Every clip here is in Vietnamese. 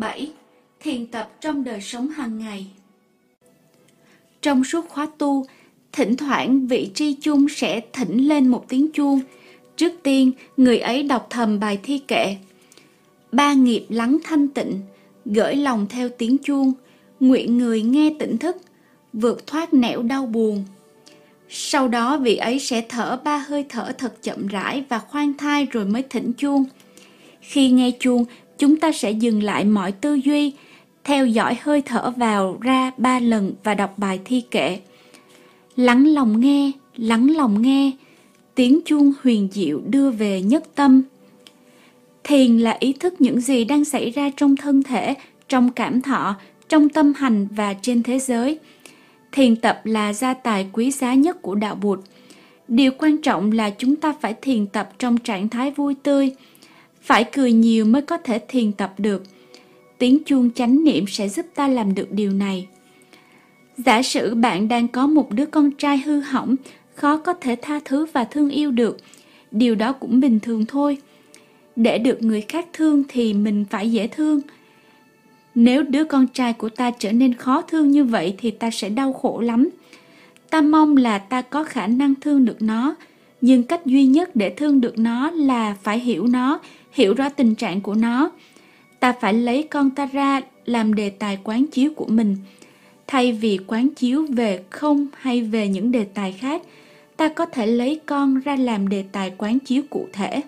7. Thiền tập trong đời sống hàng ngày Trong suốt khóa tu, thỉnh thoảng vị tri chung sẽ thỉnh lên một tiếng chuông. Trước tiên, người ấy đọc thầm bài thi kệ. Ba nghiệp lắng thanh tịnh, gửi lòng theo tiếng chuông, nguyện người nghe tỉnh thức, vượt thoát nẻo đau buồn. Sau đó vị ấy sẽ thở ba hơi thở thật chậm rãi và khoan thai rồi mới thỉnh chuông. Khi nghe chuông, chúng ta sẽ dừng lại mọi tư duy, theo dõi hơi thở vào ra ba lần và đọc bài thi kệ. Lắng lòng nghe, lắng lòng nghe, tiếng chuông huyền diệu đưa về nhất tâm. Thiền là ý thức những gì đang xảy ra trong thân thể, trong cảm thọ, trong tâm hành và trên thế giới. Thiền tập là gia tài quý giá nhất của đạo Bụt. Điều quan trọng là chúng ta phải thiền tập trong trạng thái vui tươi, phải cười nhiều mới có thể thiền tập được. Tiếng chuông chánh niệm sẽ giúp ta làm được điều này. Giả sử bạn đang có một đứa con trai hư hỏng, khó có thể tha thứ và thương yêu được, điều đó cũng bình thường thôi. Để được người khác thương thì mình phải dễ thương. Nếu đứa con trai của ta trở nên khó thương như vậy thì ta sẽ đau khổ lắm. Ta mong là ta có khả năng thương được nó, nhưng cách duy nhất để thương được nó là phải hiểu nó, hiểu rõ tình trạng của nó. Ta phải lấy con ta ra làm đề tài quán chiếu của mình. Thay vì quán chiếu về không hay về những đề tài khác, ta có thể lấy con ra làm đề tài quán chiếu cụ thể.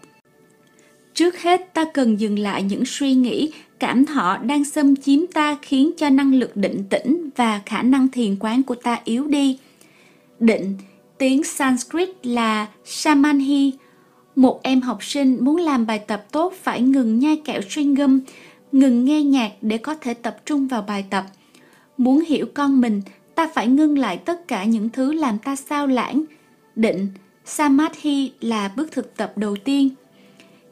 Trước hết ta cần dừng lại những suy nghĩ, cảm thọ đang xâm chiếm ta khiến cho năng lực định tĩnh và khả năng thiền quán của ta yếu đi. Định, tiếng Sanskrit là Samanhi. Một em học sinh muốn làm bài tập tốt phải ngừng nhai kẹo chewing gum, ngừng nghe nhạc để có thể tập trung vào bài tập. Muốn hiểu con mình, ta phải ngưng lại tất cả những thứ làm ta sao lãng. Định, Samadhi là bước thực tập đầu tiên.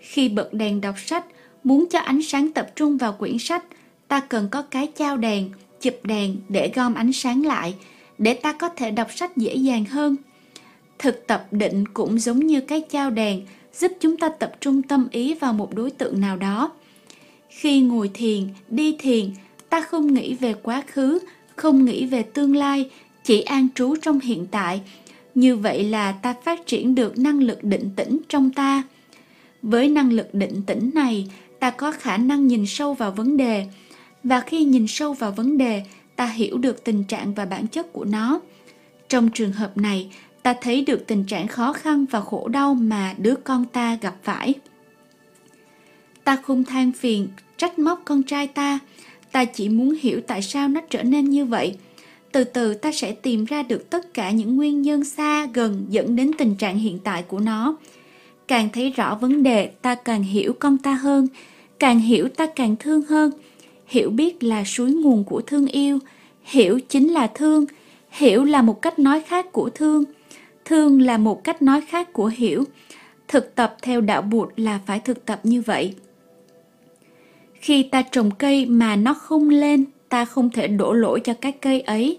Khi bật đèn đọc sách, muốn cho ánh sáng tập trung vào quyển sách, ta cần có cái chao đèn, chụp đèn để gom ánh sáng lại, để ta có thể đọc sách dễ dàng hơn. Thực tập định cũng giống như cái chao đèn, giúp chúng ta tập trung tâm ý vào một đối tượng nào đó. Khi ngồi thiền, đi thiền, ta không nghĩ về quá khứ, không nghĩ về tương lai, chỉ an trú trong hiện tại. Như vậy là ta phát triển được năng lực định tĩnh trong ta. Với năng lực định tĩnh này, ta có khả năng nhìn sâu vào vấn đề và khi nhìn sâu vào vấn đề, ta hiểu được tình trạng và bản chất của nó. Trong trường hợp này, ta thấy được tình trạng khó khăn và khổ đau mà đứa con ta gặp phải. Ta không than phiền, trách móc con trai ta, ta chỉ muốn hiểu tại sao nó trở nên như vậy. Từ từ ta sẽ tìm ra được tất cả những nguyên nhân xa gần dẫn đến tình trạng hiện tại của nó. Càng thấy rõ vấn đề ta càng hiểu con ta hơn. Càng hiểu ta càng thương hơn. Hiểu biết là suối nguồn của thương yêu. Hiểu chính là thương. Hiểu là một cách nói khác của thương thương là một cách nói khác của hiểu. Thực tập theo đạo bụt là phải thực tập như vậy. Khi ta trồng cây mà nó không lên ta không thể đổ lỗi cho cái cây ấy.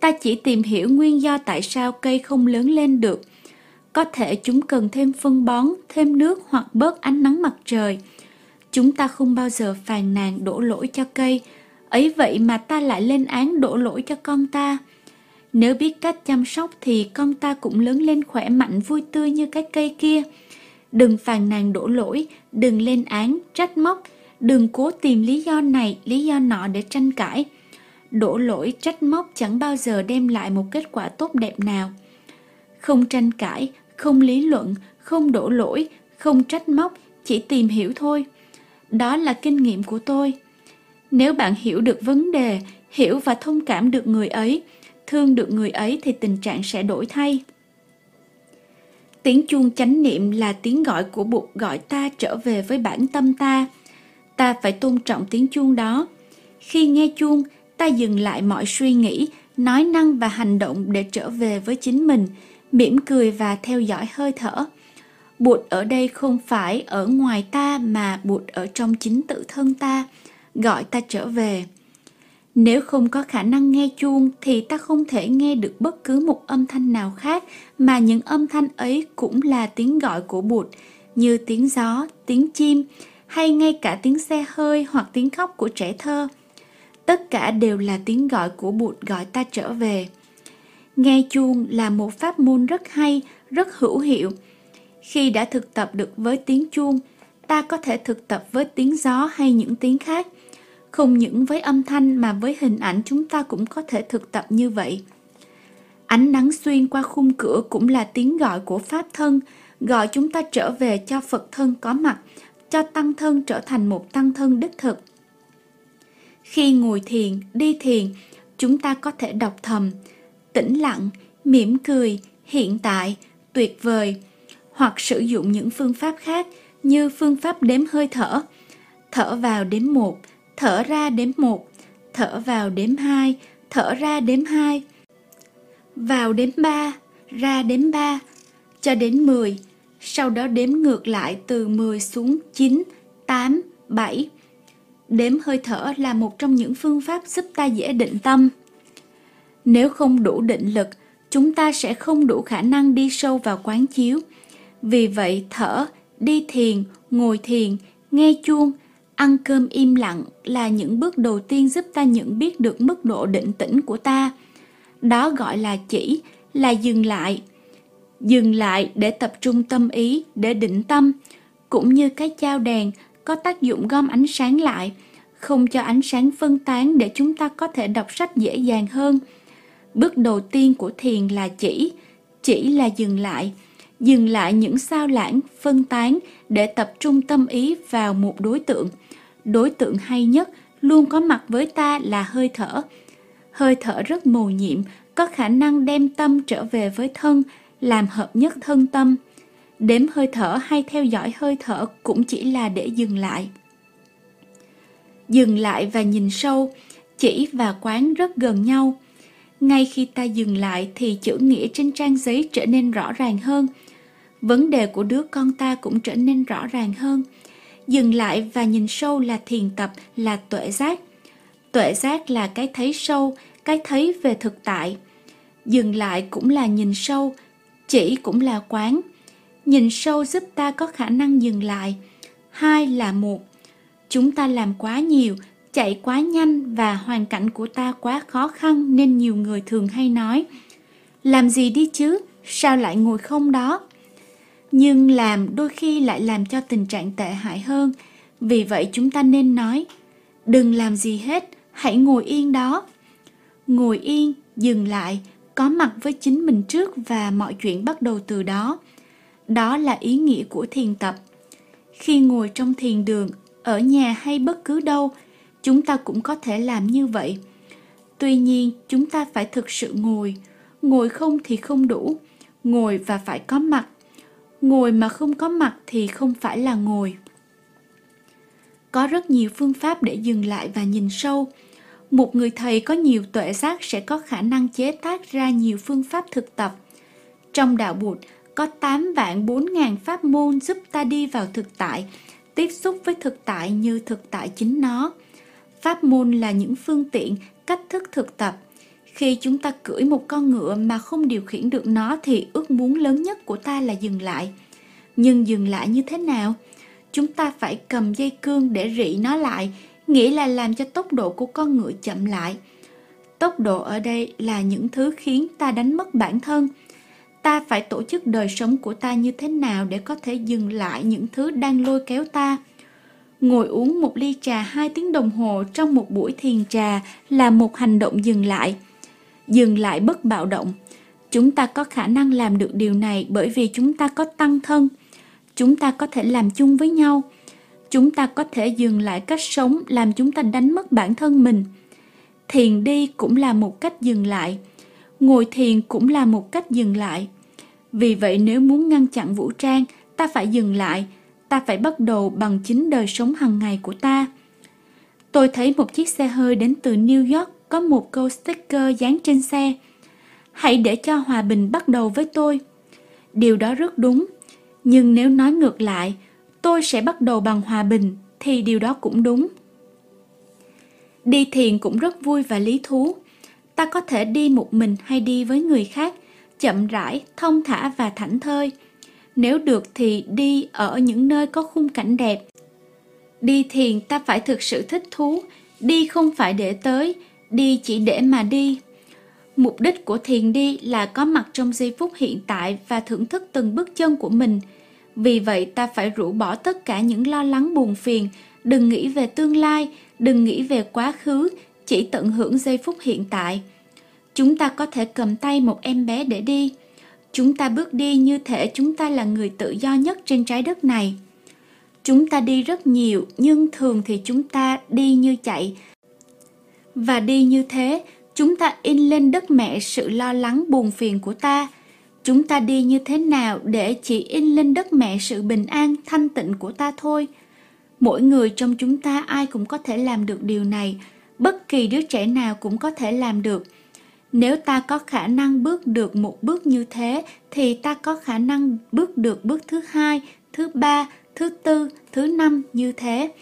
Ta chỉ tìm hiểu nguyên do tại sao cây không lớn lên được. Có thể chúng cần thêm phân bón, thêm nước hoặc bớt ánh nắng mặt trời. Chúng ta không bao giờ phàn nàn đổ lỗi cho cây, ấy vậy mà ta lại lên án đổ lỗi cho con ta. Nếu biết cách chăm sóc thì con ta cũng lớn lên khỏe mạnh vui tươi như cái cây kia. Đừng phàn nàn đổ lỗi, đừng lên án, trách móc, đừng cố tìm lý do này, lý do nọ để tranh cãi. Đổ lỗi, trách móc chẳng bao giờ đem lại một kết quả tốt đẹp nào. Không tranh cãi, không lý luận, không đổ lỗi, không trách móc, chỉ tìm hiểu thôi. Đó là kinh nghiệm của tôi. Nếu bạn hiểu được vấn đề, hiểu và thông cảm được người ấy, thương được người ấy thì tình trạng sẽ đổi thay. Tiếng chuông chánh niệm là tiếng gọi của Bụt gọi ta trở về với bản tâm ta. Ta phải tôn trọng tiếng chuông đó. Khi nghe chuông, ta dừng lại mọi suy nghĩ, nói năng và hành động để trở về với chính mình – mỉm cười và theo dõi hơi thở. Bụt ở đây không phải ở ngoài ta mà bụt ở trong chính tự thân ta, gọi ta trở về. Nếu không có khả năng nghe chuông thì ta không thể nghe được bất cứ một âm thanh nào khác mà những âm thanh ấy cũng là tiếng gọi của bụt như tiếng gió, tiếng chim hay ngay cả tiếng xe hơi hoặc tiếng khóc của trẻ thơ. Tất cả đều là tiếng gọi của bụt gọi ta trở về. Nghe chuông là một pháp môn rất hay, rất hữu hiệu. Khi đã thực tập được với tiếng chuông, ta có thể thực tập với tiếng gió hay những tiếng khác. Không những với âm thanh mà với hình ảnh chúng ta cũng có thể thực tập như vậy. Ánh nắng xuyên qua khung cửa cũng là tiếng gọi của Pháp thân, gọi chúng ta trở về cho Phật thân có mặt, cho tăng thân trở thành một tăng thân đích thực. Khi ngồi thiền, đi thiền, chúng ta có thể đọc thầm, tĩnh lặng, mỉm cười, hiện tại, tuyệt vời, hoặc sử dụng những phương pháp khác như phương pháp đếm hơi thở. Thở vào đếm một, thở ra đếm 1, thở vào đếm 2, thở ra đếm 2, Vào đếm 3, ra đếm 3, cho đến 10, sau đó đếm ngược lại từ 10 xuống 9, 8, 7. Đếm hơi thở là một trong những phương pháp giúp ta dễ định tâm. Nếu không đủ định lực, chúng ta sẽ không đủ khả năng đi sâu vào quán chiếu. Vì vậy, thở, đi thiền, ngồi thiền, nghe chuông, ăn cơm im lặng là những bước đầu tiên giúp ta nhận biết được mức độ định tĩnh của ta. Đó gọi là chỉ, là dừng lại. Dừng lại để tập trung tâm ý, để định tâm, cũng như cái chao đèn có tác dụng gom ánh sáng lại, không cho ánh sáng phân tán để chúng ta có thể đọc sách dễ dàng hơn. Bước đầu tiên của thiền là chỉ, chỉ là dừng lại, dừng lại những sao lãng, phân tán để tập trung tâm ý vào một đối tượng. Đối tượng hay nhất luôn có mặt với ta là hơi thở. Hơi thở rất mù nhiệm, có khả năng đem tâm trở về với thân, làm hợp nhất thân tâm. Đếm hơi thở hay theo dõi hơi thở cũng chỉ là để dừng lại. Dừng lại và nhìn sâu, chỉ và quán rất gần nhau. Ngay khi ta dừng lại thì chữ nghĩa trên trang giấy trở nên rõ ràng hơn. Vấn đề của đứa con ta cũng trở nên rõ ràng hơn. Dừng lại và nhìn sâu là thiền tập, là tuệ giác. Tuệ giác là cái thấy sâu, cái thấy về thực tại. Dừng lại cũng là nhìn sâu, chỉ cũng là quán. Nhìn sâu giúp ta có khả năng dừng lại. Hai là một. Chúng ta làm quá nhiều, chạy quá nhanh và hoàn cảnh của ta quá khó khăn nên nhiều người thường hay nói làm gì đi chứ sao lại ngồi không đó nhưng làm đôi khi lại làm cho tình trạng tệ hại hơn. Vì vậy chúng ta nên nói, đừng làm gì hết, hãy ngồi yên đó. Ngồi yên, dừng lại, có mặt với chính mình trước và mọi chuyện bắt đầu từ đó. Đó là ý nghĩa của thiền tập. Khi ngồi trong thiền đường, ở nhà hay bất cứ đâu, chúng ta cũng có thể làm như vậy. Tuy nhiên, chúng ta phải thực sự ngồi. Ngồi không thì không đủ. Ngồi và phải có mặt ngồi mà không có mặt thì không phải là ngồi có rất nhiều phương pháp để dừng lại và nhìn sâu một người thầy có nhiều tuệ giác sẽ có khả năng chế tác ra nhiều phương pháp thực tập trong đạo bụt có 8 vạn 4 ngàn pháp môn giúp ta đi vào thực tại, tiếp xúc với thực tại như thực tại chính nó. Pháp môn là những phương tiện, cách thức thực tập. Khi chúng ta cưỡi một con ngựa mà không điều khiển được nó thì ước muốn lớn nhất của ta là dừng lại. Nhưng dừng lại như thế nào? Chúng ta phải cầm dây cương để rị nó lại, nghĩa là làm cho tốc độ của con ngựa chậm lại. Tốc độ ở đây là những thứ khiến ta đánh mất bản thân. Ta phải tổ chức đời sống của ta như thế nào để có thể dừng lại những thứ đang lôi kéo ta Ngồi uống một ly trà 2 tiếng đồng hồ trong một buổi thiền trà là một hành động dừng lại. Dừng lại bất bạo động. Chúng ta có khả năng làm được điều này bởi vì chúng ta có tăng thân. Chúng ta có thể làm chung với nhau. Chúng ta có thể dừng lại cách sống làm chúng ta đánh mất bản thân mình. Thiền đi cũng là một cách dừng lại. Ngồi thiền cũng là một cách dừng lại. Vì vậy nếu muốn ngăn chặn vũ trang, ta phải dừng lại – ta phải bắt đầu bằng chính đời sống hàng ngày của ta. Tôi thấy một chiếc xe hơi đến từ New York có một câu sticker dán trên xe. Hãy để cho hòa bình bắt đầu với tôi. Điều đó rất đúng, nhưng nếu nói ngược lại, tôi sẽ bắt đầu bằng hòa bình thì điều đó cũng đúng. Đi thiền cũng rất vui và lý thú. Ta có thể đi một mình hay đi với người khác, chậm rãi, thông thả và thảnh thơi – nếu được thì đi ở những nơi có khung cảnh đẹp. Đi thiền ta phải thực sự thích thú, đi không phải để tới, đi chỉ để mà đi. Mục đích của thiền đi là có mặt trong giây phút hiện tại và thưởng thức từng bước chân của mình. Vì vậy ta phải rũ bỏ tất cả những lo lắng buồn phiền, đừng nghĩ về tương lai, đừng nghĩ về quá khứ, chỉ tận hưởng giây phút hiện tại. Chúng ta có thể cầm tay một em bé để đi. Chúng ta bước đi như thể chúng ta là người tự do nhất trên trái đất này. Chúng ta đi rất nhiều, nhưng thường thì chúng ta đi như chạy. Và đi như thế, chúng ta in lên đất mẹ sự lo lắng buồn phiền của ta. Chúng ta đi như thế nào để chỉ in lên đất mẹ sự bình an, thanh tịnh của ta thôi. Mỗi người trong chúng ta ai cũng có thể làm được điều này, bất kỳ đứa trẻ nào cũng có thể làm được – nếu ta có khả năng bước được một bước như thế thì ta có khả năng bước được bước thứ hai, thứ ba, thứ tư, thứ năm như thế.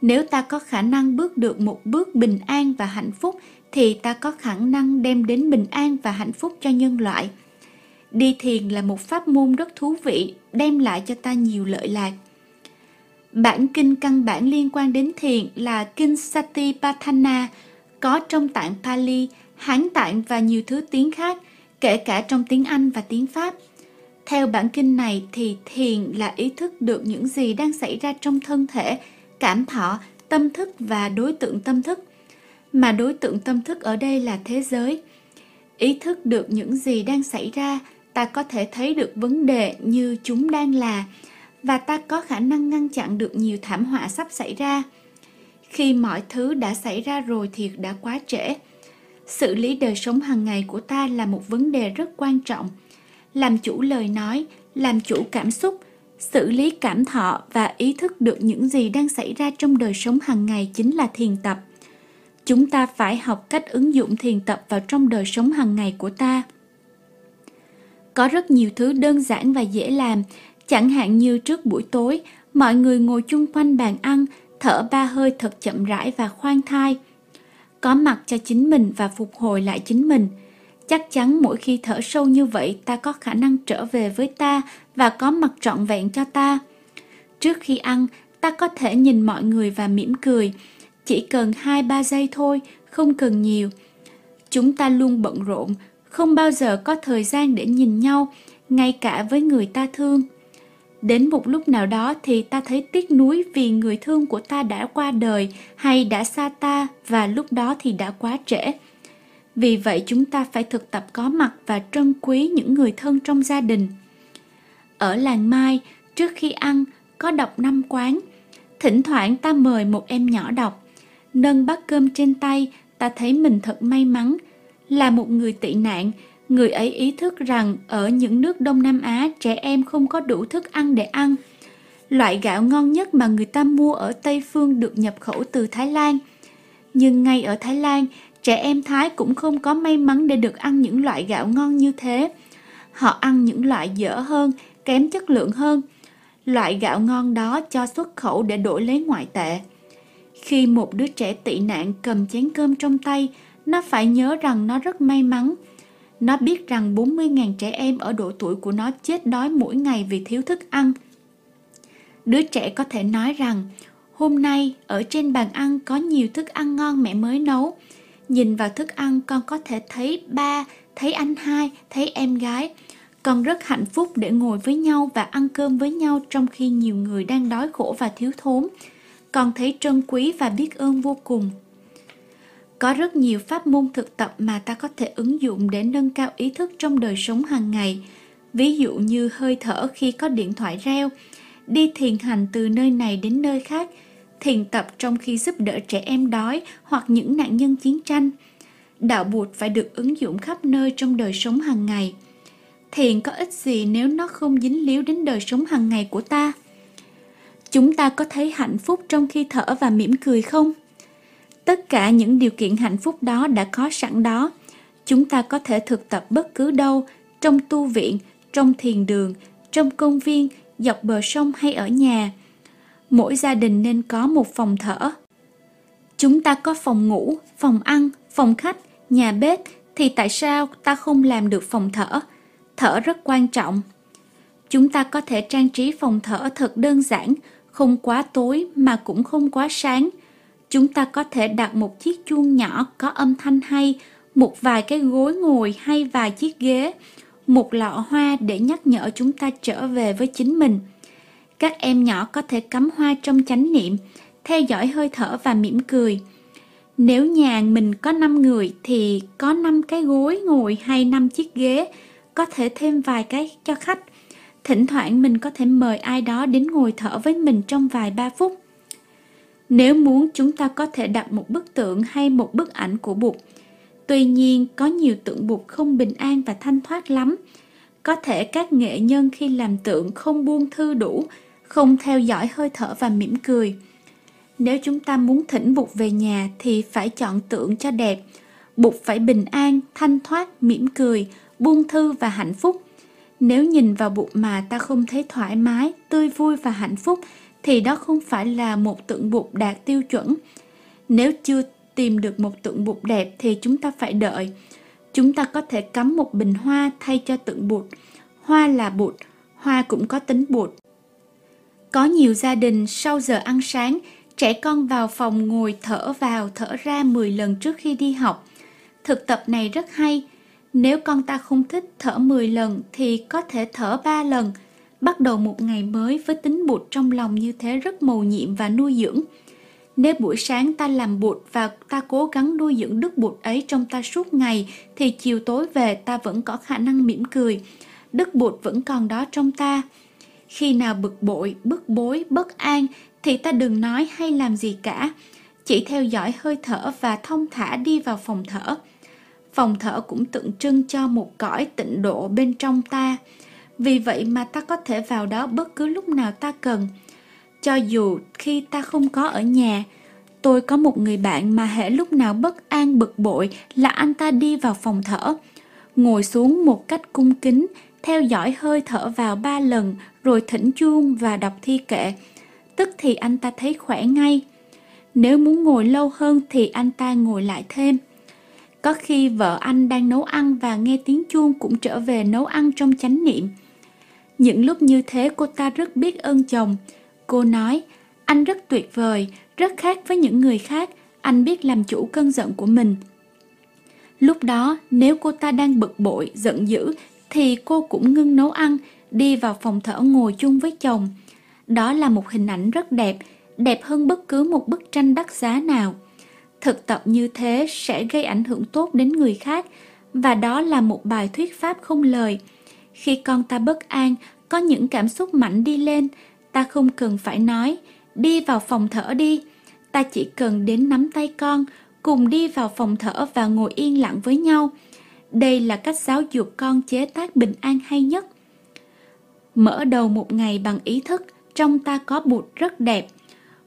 Nếu ta có khả năng bước được một bước bình an và hạnh phúc thì ta có khả năng đem đến bình an và hạnh phúc cho nhân loại. Đi thiền là một pháp môn rất thú vị, đem lại cho ta nhiều lợi lạc. Bản kinh căn bản liên quan đến thiền là kinh Satipatthana, có trong tạng Pali Hán Tạng và nhiều thứ tiếng khác, kể cả trong tiếng Anh và tiếng Pháp. Theo bản kinh này thì thiền là ý thức được những gì đang xảy ra trong thân thể, cảm thọ, tâm thức và đối tượng tâm thức. Mà đối tượng tâm thức ở đây là thế giới. Ý thức được những gì đang xảy ra, ta có thể thấy được vấn đề như chúng đang là và ta có khả năng ngăn chặn được nhiều thảm họa sắp xảy ra. Khi mọi thứ đã xảy ra rồi thì đã quá trễ xử lý đời sống hàng ngày của ta là một vấn đề rất quan trọng làm chủ lời nói làm chủ cảm xúc xử lý cảm thọ và ý thức được những gì đang xảy ra trong đời sống hàng ngày chính là thiền tập. Chúng ta phải học cách ứng dụng thiền tập vào trong đời sống hàng ngày của ta. Có rất nhiều thứ đơn giản và dễ làm. Chẳng hạn như trước buổi tối, mọi người ngồi chung quanh bàn ăn, thở ba hơi thật chậm rãi và khoan thai. Có mặt cho chính mình và phục hồi lại chính mình chắc chắn mỗi khi thở sâu như vậy, ta có khả năng trở về với ta và có mặt trọn vẹn cho ta. Trước khi ăn, ta có thể nhìn mọi người và mỉm cười. Chỉ cần hai ba giây thôi, không cần nhiều. Chúng ta luôn bận rộn, không bao giờ có thời gian để nhìn nhau, ngay cả với người ta thương. Đến một lúc nào đó thì ta thấy tiếc nuối vì người thương của ta đã qua đời hay đã xa ta và lúc đó thì đã quá trễ. Vì vậy chúng ta phải thực tập có mặt và trân quý những người thân trong gia đình. Ở làng Mai, trước khi ăn, có đọc năm quán. Thỉnh thoảng ta mời một em nhỏ đọc. Nâng bát cơm trên tay, ta thấy mình thật may mắn. Là một người tị nạn, người ấy ý thức rằng ở những nước Đông Nam Á trẻ em không có đủ thức ăn để ăn. Loại gạo ngon nhất mà người ta mua ở Tây Phương được nhập khẩu từ Thái Lan. Nhưng ngay ở Thái Lan, trẻ em Thái cũng không có may mắn để được ăn những loại gạo ngon như thế. Họ ăn những loại dở hơn, kém chất lượng hơn. Loại gạo ngon đó cho xuất khẩu để đổi lấy ngoại tệ. Khi một đứa trẻ tị nạn cầm chén cơm trong tay, nó phải nhớ rằng nó rất may mắn – nó biết rằng 40.000 trẻ em ở độ tuổi của nó chết đói mỗi ngày vì thiếu thức ăn. Đứa trẻ có thể nói rằng, hôm nay ở trên bàn ăn có nhiều thức ăn ngon mẹ mới nấu. Nhìn vào thức ăn con có thể thấy ba, thấy anh hai, thấy em gái. Con rất hạnh phúc để ngồi với nhau và ăn cơm với nhau trong khi nhiều người đang đói khổ và thiếu thốn. Con thấy trân quý và biết ơn vô cùng. Có rất nhiều pháp môn thực tập mà ta có thể ứng dụng để nâng cao ý thức trong đời sống hàng ngày. Ví dụ như hơi thở khi có điện thoại reo, đi thiền hành từ nơi này đến nơi khác, thiền tập trong khi giúp đỡ trẻ em đói hoặc những nạn nhân chiến tranh. Đạo Bụt phải được ứng dụng khắp nơi trong đời sống hàng ngày. Thiền có ích gì nếu nó không dính líu đến đời sống hàng ngày của ta? Chúng ta có thấy hạnh phúc trong khi thở và mỉm cười không? tất cả những điều kiện hạnh phúc đó đã có sẵn đó chúng ta có thể thực tập bất cứ đâu, trong tu viện, trong thiền đường, trong công viên, dọc bờ sông hay ở nhà mỗi gia đình nên có một phòng thở chúng ta có phòng ngủ phòng ăn phòng khách nhà bếp thì tại sao ta không làm được phòng thở thở rất quan trọng chúng ta có thể trang trí phòng thở thật đơn giản không quá tối mà cũng không quá sáng. Chúng ta có thể đặt một chiếc chuông nhỏ có âm thanh hay, một vài cái gối ngồi hay vài chiếc ghế, một lọ hoa để nhắc nhở chúng ta trở về với chính mình. Các em nhỏ có thể cắm hoa trong chánh niệm, theo dõi hơi thở và mỉm cười. Nếu nhà mình có 5 người thì có 5 cái gối ngồi hay 5 chiếc ghế, có thể thêm vài cái cho khách. Thỉnh thoảng mình có thể mời ai đó đến ngồi thở với mình trong vài ba phút. Nếu muốn chúng ta có thể đặt một bức tượng hay một bức ảnh của Bụt. Tuy nhiên, có nhiều tượng Bụt không bình an và thanh thoát lắm. Có thể các nghệ nhân khi làm tượng không buông thư đủ, không theo dõi hơi thở và mỉm cười. Nếu chúng ta muốn thỉnh Bụt về nhà thì phải chọn tượng cho đẹp. Bụt phải bình an, thanh thoát, mỉm cười, buông thư và hạnh phúc. Nếu nhìn vào Bụt mà ta không thấy thoải mái, tươi vui và hạnh phúc thì đó không phải là một tượng Bụt đạt tiêu chuẩn. Nếu chưa tìm được một tượng Bụt đẹp thì chúng ta phải đợi. Chúng ta có thể cắm một bình hoa thay cho tượng Bụt. Hoa là Bụt, hoa cũng có tính Bụt. Có nhiều gia đình sau giờ ăn sáng, trẻ con vào phòng ngồi thở vào thở ra 10 lần trước khi đi học. Thực tập này rất hay. Nếu con ta không thích thở 10 lần thì có thể thở 3 lần. Bắt đầu một ngày mới với tính bụt trong lòng như thế rất mầu nhiệm và nuôi dưỡng. Nếu buổi sáng ta làm bụt và ta cố gắng nuôi dưỡng đức bụt ấy trong ta suốt ngày thì chiều tối về ta vẫn có khả năng mỉm cười. Đức bụt vẫn còn đó trong ta. Khi nào bực bội, bức bối, bất an thì ta đừng nói hay làm gì cả. Chỉ theo dõi hơi thở và thông thả đi vào phòng thở. Phòng thở cũng tượng trưng cho một cõi tịnh độ bên trong ta. Vì vậy mà ta có thể vào đó bất cứ lúc nào ta cần. Cho dù khi ta không có ở nhà, tôi có một người bạn mà hễ lúc nào bất an bực bội là anh ta đi vào phòng thở, ngồi xuống một cách cung kính, theo dõi hơi thở vào ba lần rồi thỉnh chuông và đọc thi kệ. Tức thì anh ta thấy khỏe ngay. Nếu muốn ngồi lâu hơn thì anh ta ngồi lại thêm. Có khi vợ anh đang nấu ăn và nghe tiếng chuông cũng trở về nấu ăn trong chánh niệm. Những lúc như thế cô ta rất biết ơn chồng. Cô nói, anh rất tuyệt vời, rất khác với những người khác, anh biết làm chủ cơn giận của mình. Lúc đó, nếu cô ta đang bực bội, giận dữ, thì cô cũng ngưng nấu ăn, đi vào phòng thở ngồi chung với chồng. Đó là một hình ảnh rất đẹp, đẹp hơn bất cứ một bức tranh đắt giá nào. Thực tập như thế sẽ gây ảnh hưởng tốt đến người khác, và đó là một bài thuyết pháp không lời. Khi con ta bất an, có những cảm xúc mạnh đi lên, ta không cần phải nói, đi vào phòng thở đi. Ta chỉ cần đến nắm tay con, cùng đi vào phòng thở và ngồi yên lặng với nhau. Đây là cách giáo dục con chế tác bình an hay nhất. Mở đầu một ngày bằng ý thức, trong ta có bụt rất đẹp.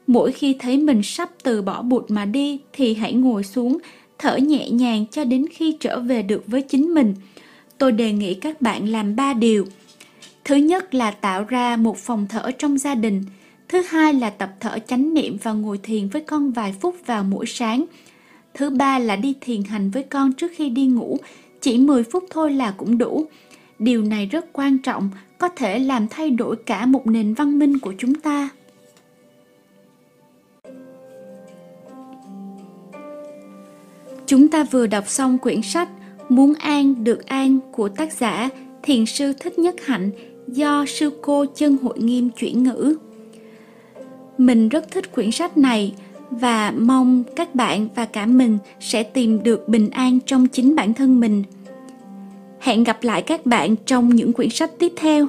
Mỗi khi thấy mình sắp từ bỏ bụt mà đi thì hãy ngồi xuống, thở nhẹ nhàng cho đến khi trở về được với chính mình. Tôi đề nghị các bạn làm ba điều. Thứ nhất là tạo ra một phòng thở trong gia đình. Thứ hai là tập thở chánh niệm và ngồi thiền với con vài phút vào mỗi sáng. Thứ ba là đi thiền hành với con trước khi đi ngủ, chỉ 10 phút thôi là cũng đủ. Điều này rất quan trọng, có thể làm thay đổi cả một nền văn minh của chúng ta. Chúng ta vừa đọc xong quyển sách Muốn an được an của tác giả Thiền sư Thích Nhất Hạnh do sư cô chân hội nghiêm chuyển ngữ. Mình rất thích quyển sách này và mong các bạn và cả mình sẽ tìm được bình an trong chính bản thân mình. Hẹn gặp lại các bạn trong những quyển sách tiếp theo.